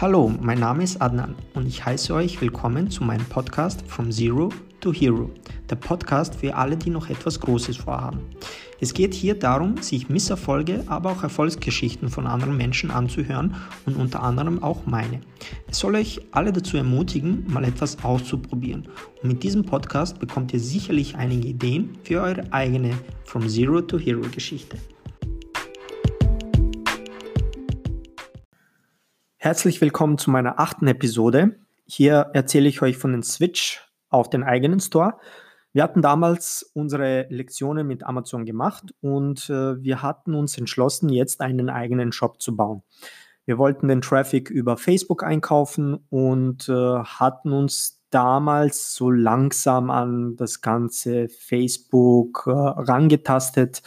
Hallo, mein Name ist Adnan und ich heiße euch willkommen zu meinem Podcast From Zero to Hero, der Podcast für alle, die noch etwas Großes vorhaben. Es geht hier darum, sich Misserfolge, aber auch Erfolgsgeschichten von anderen Menschen anzuhören und unter anderem auch meine. Es soll euch alle dazu ermutigen, mal etwas auszuprobieren. Und mit diesem Podcast bekommt ihr sicherlich einige Ideen für eure eigene From Zero to Hero Geschichte. Herzlich willkommen zu meiner achten Episode. Hier erzähle ich euch von den Switch auf den eigenen Store. Wir hatten damals unsere Lektionen mit Amazon gemacht und äh, wir hatten uns entschlossen, jetzt einen eigenen Shop zu bauen. Wir wollten den Traffic über Facebook einkaufen und äh, hatten uns damals so langsam an das ganze Facebook äh, rangetastet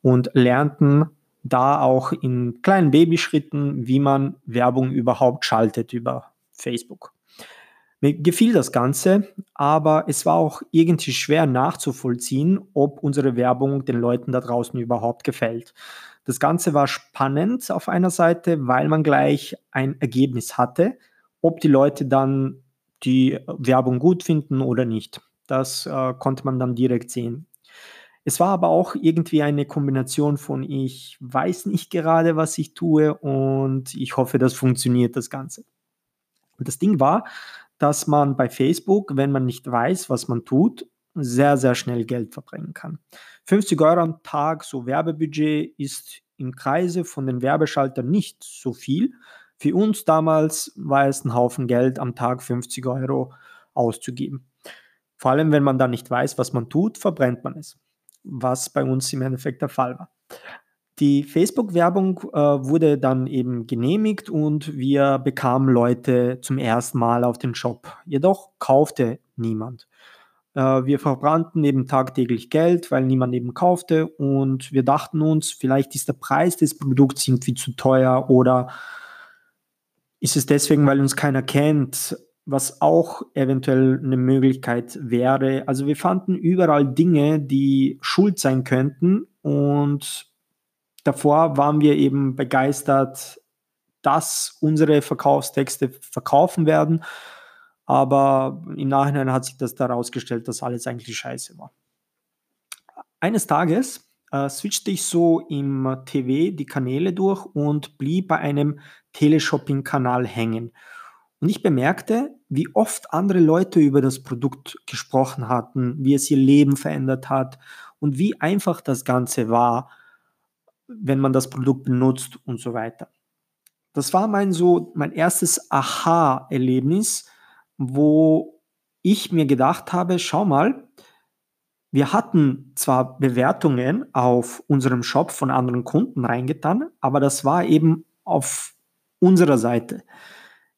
und lernten da auch in kleinen Babyschritten, wie man Werbung überhaupt schaltet über Facebook. Mir gefiel das Ganze, aber es war auch irgendwie schwer nachzuvollziehen, ob unsere Werbung den Leuten da draußen überhaupt gefällt. Das Ganze war spannend auf einer Seite, weil man gleich ein Ergebnis hatte, ob die Leute dann die Werbung gut finden oder nicht. Das äh, konnte man dann direkt sehen. Es war aber auch irgendwie eine Kombination von ich weiß nicht gerade, was ich tue und ich hoffe, das funktioniert das Ganze. Und das Ding war, dass man bei Facebook, wenn man nicht weiß, was man tut, sehr, sehr schnell Geld verbringen kann. 50 Euro am Tag, so Werbebudget, ist im Kreise von den Werbeschaltern nicht so viel. Für uns damals war es ein Haufen Geld am Tag 50 Euro auszugeben. Vor allem, wenn man dann nicht weiß, was man tut, verbrennt man es was bei uns im Endeffekt der Fall war. Die Facebook-Werbung äh, wurde dann eben genehmigt und wir bekamen Leute zum ersten Mal auf den Shop. Jedoch kaufte niemand. Äh, wir verbrannten eben tagtäglich Geld, weil niemand eben kaufte und wir dachten uns, vielleicht ist der Preis des Produkts irgendwie zu teuer oder ist es deswegen, weil uns keiner kennt was auch eventuell eine Möglichkeit wäre. Also wir fanden überall Dinge, die schuld sein könnten und davor waren wir eben begeistert, dass unsere Verkaufstexte verkaufen werden. Aber im Nachhinein hat sich das da herausgestellt, dass alles eigentlich scheiße war. Eines Tages äh, switchte ich so im TV die Kanäle durch und blieb bei einem Teleshopping-Kanal hängen. Und ich bemerkte, wie oft andere Leute über das Produkt gesprochen hatten, wie es ihr Leben verändert hat und wie einfach das Ganze war, wenn man das Produkt benutzt und so weiter. Das war mein so mein erstes Aha-Erlebnis, wo ich mir gedacht habe, schau mal, wir hatten zwar Bewertungen auf unserem Shop von anderen Kunden reingetan, aber das war eben auf unserer Seite.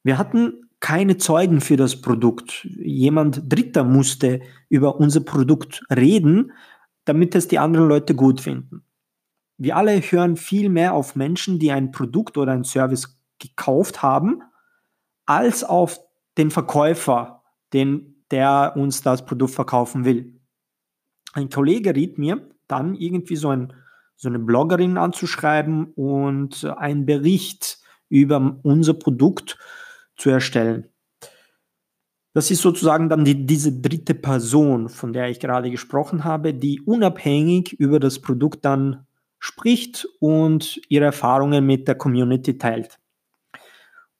Wir hatten keine Zeugen für das Produkt. Jemand Dritter musste über unser Produkt reden, damit es die anderen Leute gut finden. Wir alle hören viel mehr auf Menschen, die ein Produkt oder ein Service gekauft haben, als auf den Verkäufer, den, der uns das Produkt verkaufen will. Ein Kollege riet mir, dann irgendwie so, ein, so eine Bloggerin anzuschreiben und einen Bericht über unser Produkt zu erstellen. Das ist sozusagen dann die, diese dritte Person, von der ich gerade gesprochen habe, die unabhängig über das Produkt dann spricht und ihre Erfahrungen mit der Community teilt.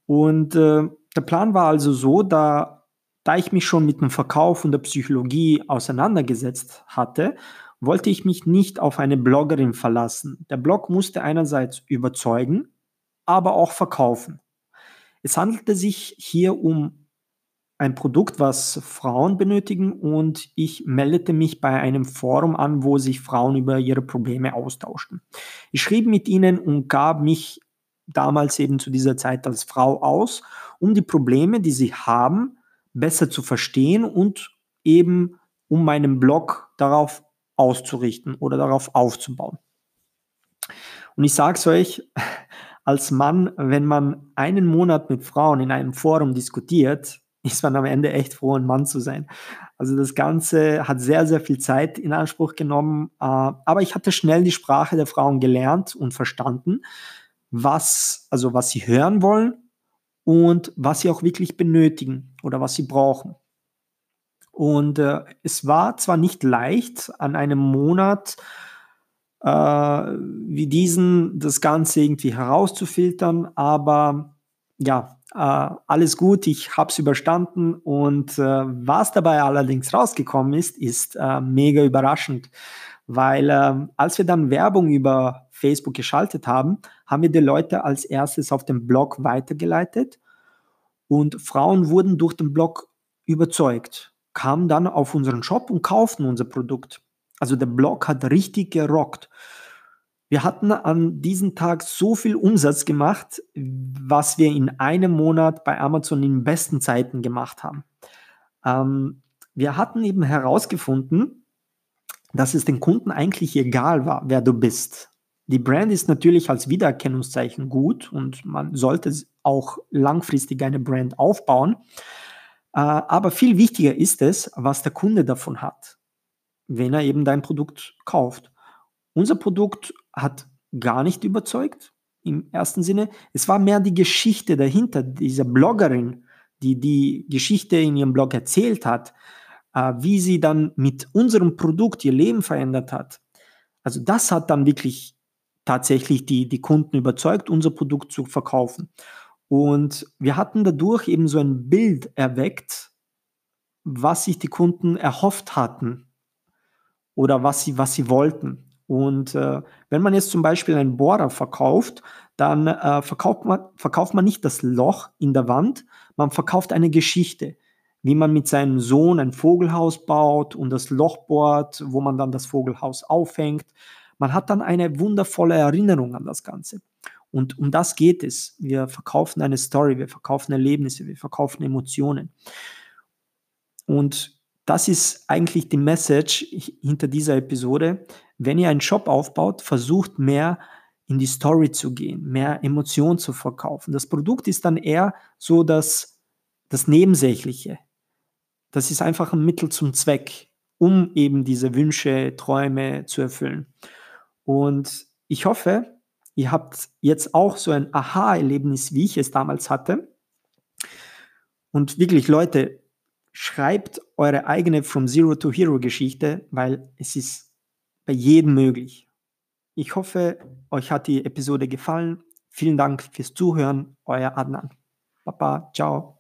Und äh, der Plan war also so, da, da ich mich schon mit dem Verkauf und der Psychologie auseinandergesetzt hatte, wollte ich mich nicht auf eine Bloggerin verlassen. Der Blog musste einerseits überzeugen, aber auch verkaufen. Es handelte sich hier um ein Produkt, was Frauen benötigen und ich meldete mich bei einem Forum an, wo sich Frauen über ihre Probleme austauschten. Ich schrieb mit ihnen und gab mich damals eben zu dieser Zeit als Frau aus, um die Probleme, die sie haben, besser zu verstehen und eben um meinen Blog darauf auszurichten oder darauf aufzubauen. Und ich sage es euch, als Mann, wenn man einen Monat mit Frauen in einem Forum diskutiert, ist man am Ende echt froh, ein Mann zu sein. Also das Ganze hat sehr, sehr viel Zeit in Anspruch genommen, äh, aber ich hatte schnell die Sprache der Frauen gelernt und verstanden, was, also was sie hören wollen und was sie auch wirklich benötigen oder was sie brauchen. Und äh, es war zwar nicht leicht, an einem Monat äh, wie diesen das Ganze irgendwie herauszufiltern, aber ja, äh, alles gut, ich habe es überstanden. Und äh, was dabei allerdings rausgekommen ist, ist äh, mega überraschend, weil ähm, als wir dann Werbung über Facebook geschaltet haben, haben wir die Leute als erstes auf dem Blog weitergeleitet. Und Frauen wurden durch den Blog überzeugt, kamen dann auf unseren Shop und kauften unser Produkt. Also der Blog hat richtig gerockt. Wir hatten an diesem Tag so viel Umsatz gemacht, was wir in einem Monat bei Amazon in besten Zeiten gemacht haben. Ähm, wir hatten eben herausgefunden, dass es den Kunden eigentlich egal war, wer du bist. Die Brand ist natürlich als Wiedererkennungszeichen gut und man sollte auch langfristig eine Brand aufbauen. Äh, aber viel wichtiger ist es, was der Kunde davon hat, wenn er eben dein Produkt kauft. Unser Produkt hat gar nicht überzeugt im ersten Sinne. Es war mehr die Geschichte dahinter, dieser Bloggerin, die die Geschichte in ihrem Blog erzählt hat, äh, wie sie dann mit unserem Produkt ihr Leben verändert hat. Also das hat dann wirklich tatsächlich die, die Kunden überzeugt, unser Produkt zu verkaufen. Und wir hatten dadurch eben so ein Bild erweckt, was sich die Kunden erhofft hatten oder was sie, was sie wollten. Und äh, wenn man jetzt zum Beispiel einen Bohrer verkauft, dann äh, verkauft, man, verkauft man nicht das Loch in der Wand, man verkauft eine Geschichte, wie man mit seinem Sohn ein Vogelhaus baut und das Loch bohrt, wo man dann das Vogelhaus aufhängt. Man hat dann eine wundervolle Erinnerung an das Ganze. Und um das geht es. Wir verkaufen eine Story, wir verkaufen Erlebnisse, wir verkaufen Emotionen. Und das ist eigentlich die Message hinter dieser Episode. Wenn ihr einen Shop aufbaut, versucht mehr in die Story zu gehen, mehr Emotionen zu verkaufen. Das Produkt ist dann eher so das, das Nebensächliche. Das ist einfach ein Mittel zum Zweck, um eben diese Wünsche, Träume zu erfüllen. Und ich hoffe, ihr habt jetzt auch so ein Aha-Erlebnis, wie ich es damals hatte. Und wirklich, Leute, schreibt eure eigene From Zero to Hero Geschichte, weil es ist bei jedem möglich. Ich hoffe, euch hat die Episode gefallen. Vielen Dank fürs Zuhören. Euer Adnan. Papa, ciao.